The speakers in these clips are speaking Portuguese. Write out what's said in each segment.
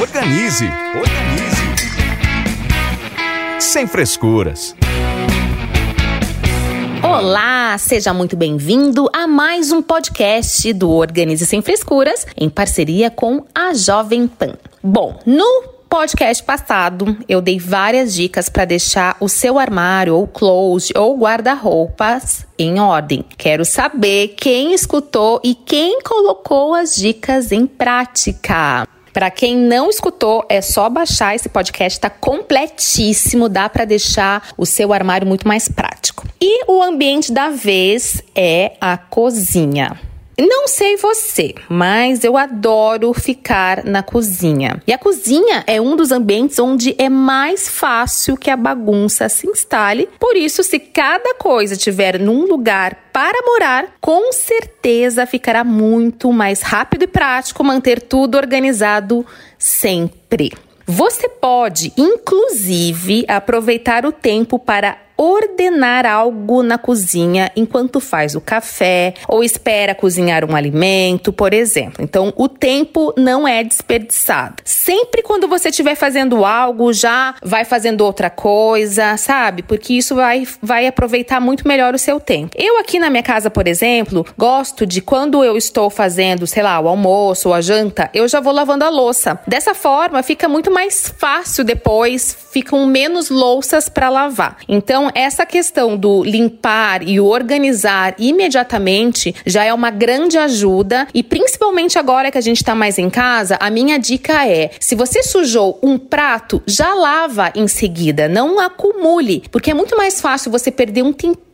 Organize, organize. Sem frescuras. Olá, seja muito bem-vindo a mais um podcast do Organize Sem Frescuras, em parceria com a Jovem Pan. Bom, no podcast passado, eu dei várias dicas para deixar o seu armário ou closet ou guarda-roupas em ordem. Quero saber quem escutou e quem colocou as dicas em prática. Para quem não escutou, é só baixar esse podcast, tá completíssimo, dá para deixar o seu armário muito mais prático. E o ambiente da vez é a cozinha. Não sei você, mas eu adoro ficar na cozinha. E a cozinha é um dos ambientes onde é mais fácil que a bagunça se instale. Por isso, se cada coisa tiver num lugar para morar, com certeza ficará muito mais rápido e prático manter tudo organizado sempre. Você pode, inclusive, aproveitar o tempo para ordenar algo na cozinha enquanto faz o café ou espera cozinhar um alimento, por exemplo. Então, o tempo não é desperdiçado. Sempre quando você estiver fazendo algo, já vai fazendo outra coisa, sabe? Porque isso vai, vai aproveitar muito melhor o seu tempo. Eu aqui na minha casa, por exemplo, gosto de quando eu estou fazendo, sei lá, o almoço ou a janta, eu já vou lavando a louça. Dessa forma, fica muito mais fácil depois, ficam menos louças para lavar. Então, então, essa questão do limpar e organizar imediatamente já é uma grande ajuda e principalmente agora que a gente está mais em casa, a minha dica é: se você sujou um prato, já lava em seguida, não acumule, porque é muito mais fácil você perder um tempinho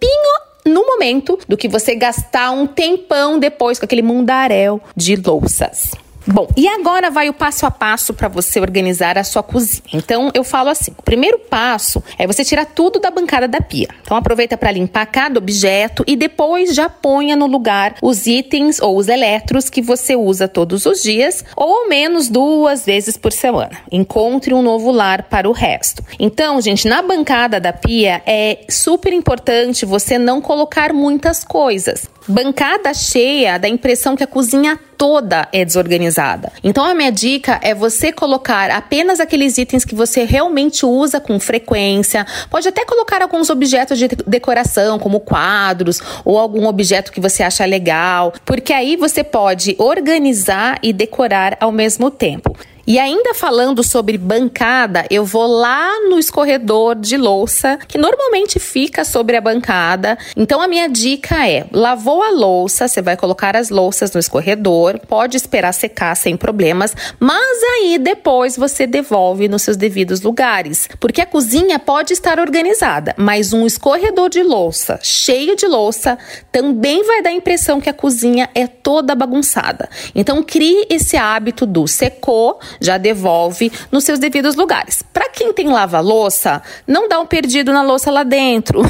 no momento do que você gastar um tempão depois com aquele mundaréu de louças. Bom, e agora vai o passo a passo para você organizar a sua cozinha. Então, eu falo assim: o primeiro passo é você tirar tudo da bancada da pia. Então, aproveita para limpar cada objeto e depois já ponha no lugar os itens ou os eletros que você usa todos os dias, ou ao menos duas vezes por semana. Encontre um novo lar para o resto. Então, gente, na bancada da pia é super importante você não colocar muitas coisas. Bancada cheia dá a impressão que a cozinha toda é desorganizada. Então a minha dica é você colocar apenas aqueles itens que você realmente usa com frequência. Pode até colocar alguns objetos de decoração, como quadros ou algum objeto que você acha legal, porque aí você pode organizar e decorar ao mesmo tempo. E ainda falando sobre bancada, eu vou lá no escorredor de louça, que normalmente fica sobre a bancada. Então a minha dica é: lavou a louça, você vai colocar as louças no escorredor, pode esperar secar sem problemas, mas aí depois você devolve nos seus devidos lugares, porque a cozinha pode estar organizada, mas um escorredor de louça cheio de louça também vai dar a impressão que a cozinha é toda bagunçada. Então crie esse hábito do secou, já devolve nos seus devidos lugares. Para quem tem lava-louça, não dá um perdido na louça lá dentro.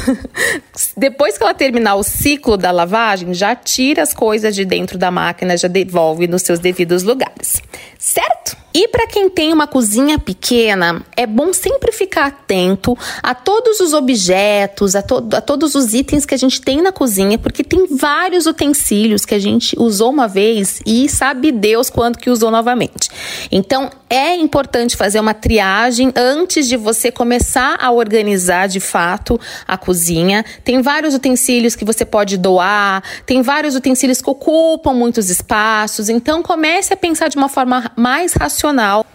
Depois que ela terminar o ciclo da lavagem, já tira as coisas de dentro da máquina, já devolve nos seus devidos lugares. Certo? E para quem tem uma cozinha pequena, é bom sempre ficar atento a todos os objetos, a, to a todos os itens que a gente tem na cozinha, porque tem vários utensílios que a gente usou uma vez e sabe Deus quando que usou novamente. Então, é importante fazer uma triagem antes de você começar a organizar de fato a cozinha. Tem vários utensílios que você pode doar, tem vários utensílios que ocupam muitos espaços, então comece a pensar de uma forma mais racional profissional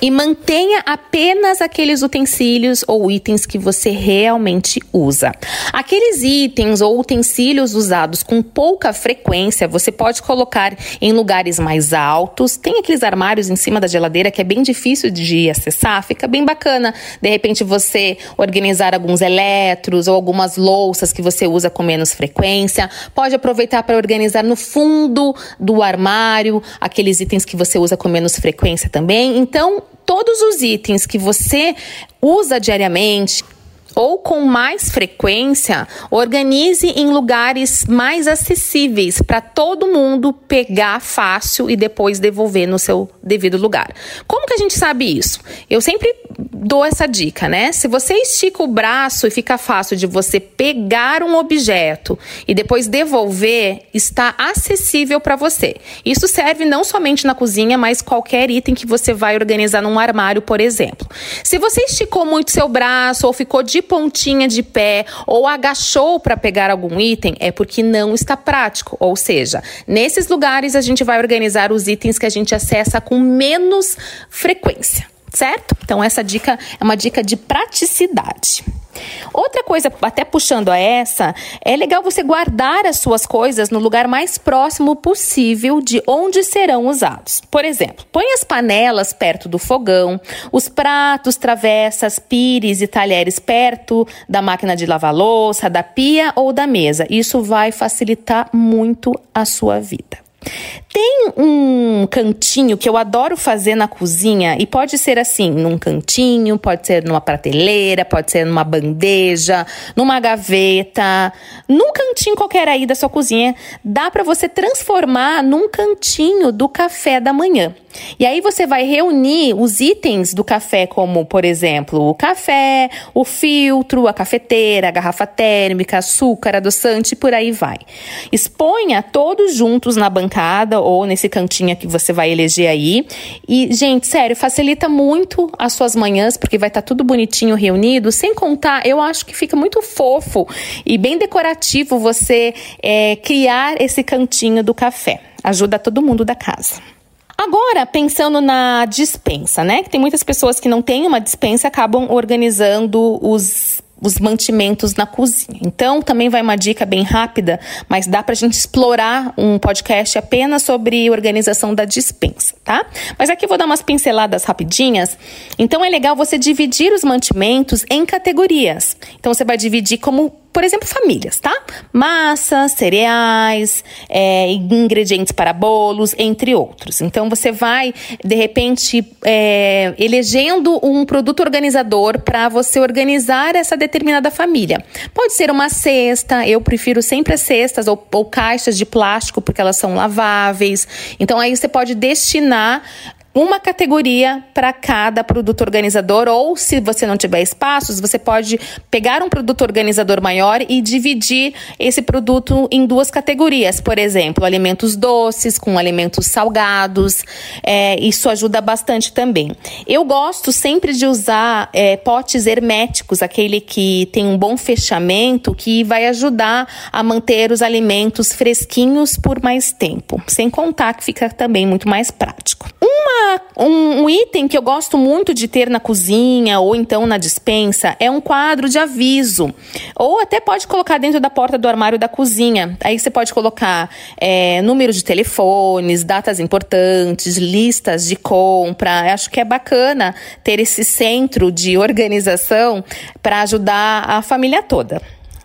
e mantenha apenas aqueles utensílios ou itens que você realmente usa. Aqueles itens ou utensílios usados com pouca frequência, você pode colocar em lugares mais altos. Tem aqueles armários em cima da geladeira que é bem difícil de acessar, fica bem bacana. De repente você organizar alguns eletros ou algumas louças que você usa com menos frequência. Pode aproveitar para organizar no fundo do armário aqueles itens que você usa com menos frequência também. Então, todos os itens que você usa diariamente, ou com mais frequência, organize em lugares mais acessíveis para todo mundo pegar fácil e depois devolver no seu devido lugar. Como que a gente sabe isso? Eu sempre dou essa dica, né? Se você estica o braço e fica fácil de você pegar um objeto e depois devolver, está acessível para você. Isso serve não somente na cozinha, mas qualquer item que você vai organizar num armário, por exemplo. Se você esticou muito seu braço ou ficou de pontinha de pé ou agachou para pegar algum item, é porque não está prático. Ou seja, nesses lugares a gente vai organizar os itens que a gente acessa com menos frequência certo? Então essa dica é uma dica de praticidade. Outra coisa, até puxando a essa, é legal você guardar as suas coisas no lugar mais próximo possível de onde serão usados. Por exemplo, põe as panelas perto do fogão, os pratos, travessas, pires e talheres perto da máquina de lavar louça, da pia ou da mesa. Isso vai facilitar muito a sua vida. Tem um cantinho que eu adoro fazer na cozinha e pode ser assim, num cantinho, pode ser numa prateleira, pode ser numa bandeja, numa gaveta, num cantinho qualquer aí da sua cozinha, dá para você transformar num cantinho do café da manhã. E aí você vai reunir os itens do café, como, por exemplo, o café, o filtro, a cafeteira, a garrafa térmica, açúcar, adoçante e por aí vai. Exponha todos juntos na bancada ou nesse cantinho que você vai eleger aí. E, gente, sério, facilita muito as suas manhãs, porque vai estar tá tudo bonitinho reunido. Sem contar, eu acho que fica muito fofo e bem decorativo você é, criar esse cantinho do café. Ajuda todo mundo da casa. Agora, pensando na dispensa, né? Que tem muitas pessoas que não têm uma dispensa acabam organizando os os mantimentos na cozinha. Então, também vai uma dica bem rápida, mas dá para a gente explorar um podcast apenas sobre organização da dispensa, tá? Mas aqui eu vou dar umas pinceladas rapidinhas. Então, é legal você dividir os mantimentos em categorias. Então, você vai dividir como por exemplo, famílias, tá? Massa, cereais, é, ingredientes para bolos, entre outros. Então, você vai, de repente, é, elegendo um produto organizador para você organizar essa determinada família. Pode ser uma cesta, eu prefiro sempre as cestas ou, ou caixas de plástico, porque elas são laváveis. Então, aí você pode destinar uma categoria para cada produto organizador, ou se você não tiver espaços, você pode pegar um produto organizador maior e dividir esse produto em duas categorias. Por exemplo, alimentos doces com alimentos salgados. É, isso ajuda bastante também. Eu gosto sempre de usar é, potes herméticos, aquele que tem um bom fechamento, que vai ajudar a manter os alimentos fresquinhos por mais tempo. Sem contar que fica também muito mais prático. Uma um, um, item que eu gosto muito de ter na cozinha ou então na dispensa é um quadro de aviso. Ou até pode colocar dentro da porta do armário da cozinha. Aí você pode colocar é, número de telefones, datas importantes, listas de compra. Eu acho que é bacana ter esse centro de organização para ajudar a família toda.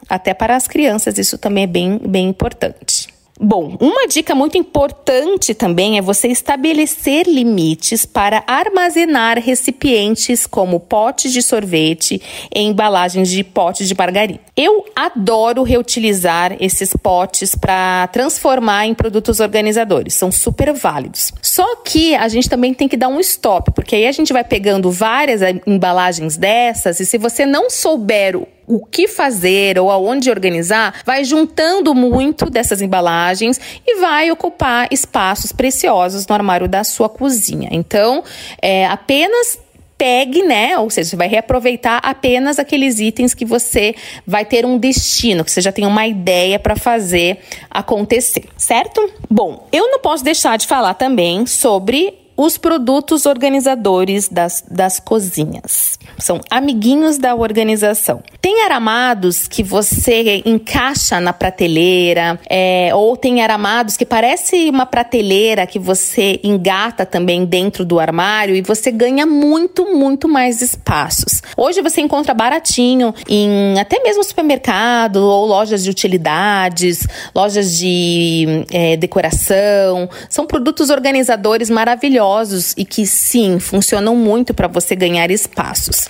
Até para as crianças, isso também é bem, bem importante. Bom, uma dica muito importante também é você estabelecer limites para armazenar recipientes como potes de sorvete e embalagens de potes de margarina. Eu adoro reutilizar esses potes para transformar em produtos organizadores, são super válidos. Só que a gente também tem que dar um stop, porque aí a gente vai pegando várias embalagens dessas e se você não souber o que fazer ou aonde organizar, vai juntando muito dessas embalagens e vai ocupar espaços preciosos no armário da sua cozinha. Então, é, apenas pegue, né? Ou seja, você vai reaproveitar apenas aqueles itens que você vai ter um destino, que você já tem uma ideia para fazer acontecer, certo? Bom, eu não posso deixar de falar também sobre os produtos organizadores das, das cozinhas. São amiguinhos da organização. Tem aramados que você encaixa na prateleira, é, ou tem aramados que parece uma prateleira que você engata também dentro do armário e você ganha muito, muito mais espaços. Hoje você encontra baratinho em até mesmo supermercado ou lojas de utilidades, lojas de é, decoração. São produtos organizadores maravilhosos e que sim, funcionam muito para você ganhar espaços.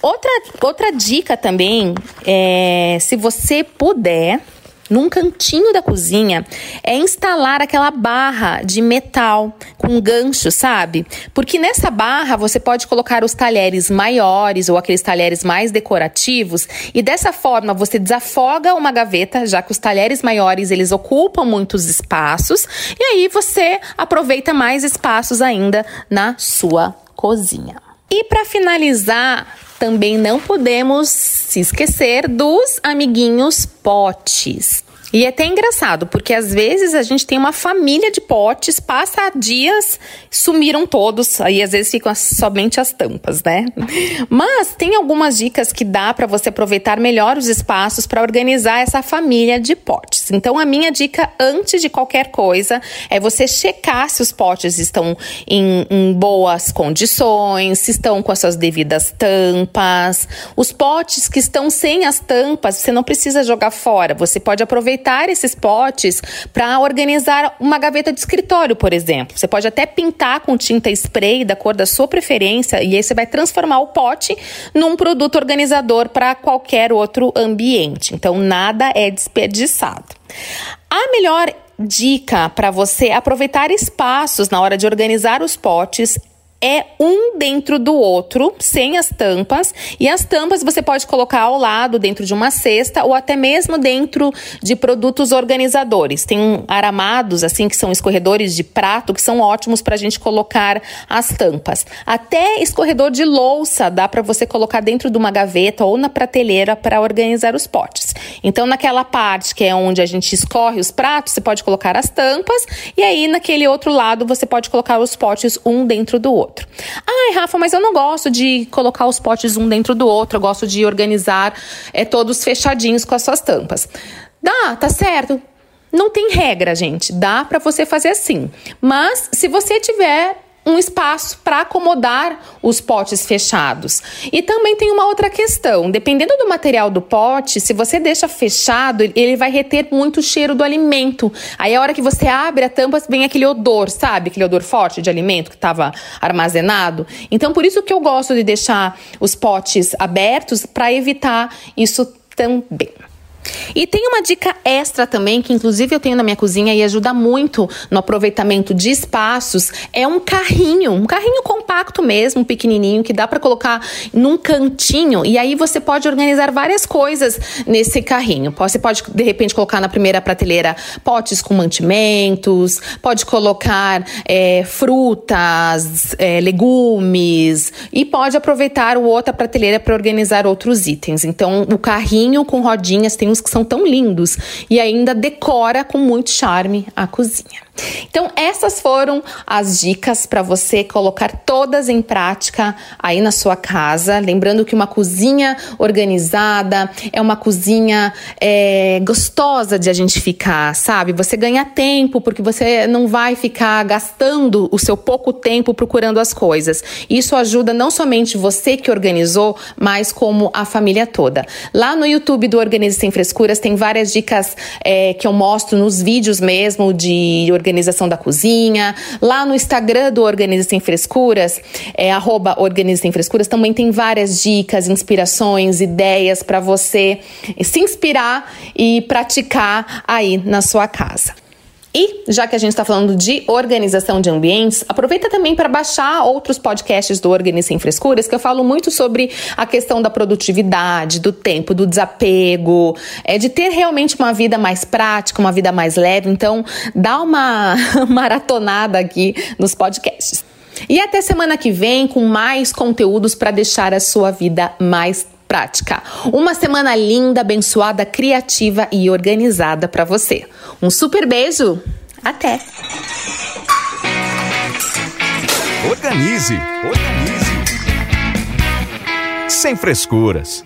Outra, outra dica também é se você puder num cantinho da cozinha é instalar aquela barra de metal com gancho, sabe? Porque nessa barra você pode colocar os talheres maiores ou aqueles talheres mais decorativos e dessa forma você desafoga uma gaveta, já que os talheres maiores eles ocupam muitos espaços e aí você aproveita mais espaços ainda na sua cozinha. E para finalizar, também não podemos se esquecer dos amiguinhos potes. E é até engraçado, porque às vezes a gente tem uma família de potes, passa dias, sumiram todos, aí às vezes ficam somente as tampas, né? Mas tem algumas dicas que dá para você aproveitar melhor os espaços para organizar essa família de potes. Então a minha dica antes de qualquer coisa é você checar se os potes estão em, em boas condições, se estão com as suas devidas tampas. Os potes que estão sem as tampas, você não precisa jogar fora, você pode aproveitar aproveitar esses potes para organizar uma gaveta de escritório, por exemplo. Você pode até pintar com tinta spray da cor da sua preferência e aí você vai transformar o pote num produto organizador para qualquer outro ambiente. Então, nada é desperdiçado. A melhor dica para você aproveitar espaços na hora de organizar os potes é um dentro do outro, sem as tampas, e as tampas você pode colocar ao lado, dentro de uma cesta, ou até mesmo dentro de produtos organizadores. Tem aramados, assim, que são escorredores de prato, que são ótimos para a gente colocar as tampas. Até escorredor de louça dá para você colocar dentro de uma gaveta ou na prateleira para organizar os potes. Então, naquela parte que é onde a gente escorre os pratos, você pode colocar as tampas, e aí naquele outro lado você pode colocar os potes um dentro do outro outro. Ai, Rafa, mas eu não gosto de colocar os potes um dentro do outro, eu gosto de organizar é, todos fechadinhos com as suas tampas. Dá, tá certo. Não tem regra, gente. Dá para você fazer assim. Mas se você tiver um espaço para acomodar os potes fechados. E também tem uma outra questão: dependendo do material do pote, se você deixa fechado, ele vai reter muito o cheiro do alimento. Aí a hora que você abre a tampa, vem aquele odor, sabe? Aquele odor forte de alimento que estava armazenado. Então, por isso que eu gosto de deixar os potes abertos para evitar isso também. E tem uma dica extra também, que inclusive eu tenho na minha cozinha e ajuda muito no aproveitamento de espaços, é um carrinho, um carrinho compacto mesmo, pequenininho, que dá para colocar num cantinho e aí você pode organizar várias coisas nesse carrinho. Você pode, de repente, colocar na primeira prateleira potes com mantimentos, pode colocar é, frutas, é, legumes e pode aproveitar outra prateleira para organizar outros itens. Então, o carrinho com rodinhas tem uns que são tão lindos e ainda decora com muito charme a cozinha. Então, essas foram as dicas para você colocar todas em prática aí na sua casa. Lembrando que uma cozinha organizada é uma cozinha é, gostosa de a gente ficar, sabe? Você ganha tempo porque você não vai ficar gastando o seu pouco tempo procurando as coisas. Isso ajuda não somente você que organizou, mas como a família toda. Lá no YouTube do Organize Sem Frescuras tem várias dicas é, que eu mostro nos vídeos mesmo de organização organização da cozinha. Lá no Instagram do Organize Sem Frescuras, é arroba Organize Sem Frescuras, também tem várias dicas, inspirações, ideias para você se inspirar e praticar aí na sua casa. E, já que a gente está falando de organização de ambientes, aproveita também para baixar outros podcasts do Organize Sem Frescuras, que eu falo muito sobre a questão da produtividade, do tempo, do desapego, é, de ter realmente uma vida mais prática, uma vida mais leve. Então, dá uma maratonada aqui nos podcasts. E até semana que vem com mais conteúdos para deixar a sua vida mais prática. Uma semana linda, abençoada, criativa e organizada para você. Um super beijo. Até. Organize, organize. Sem frescuras.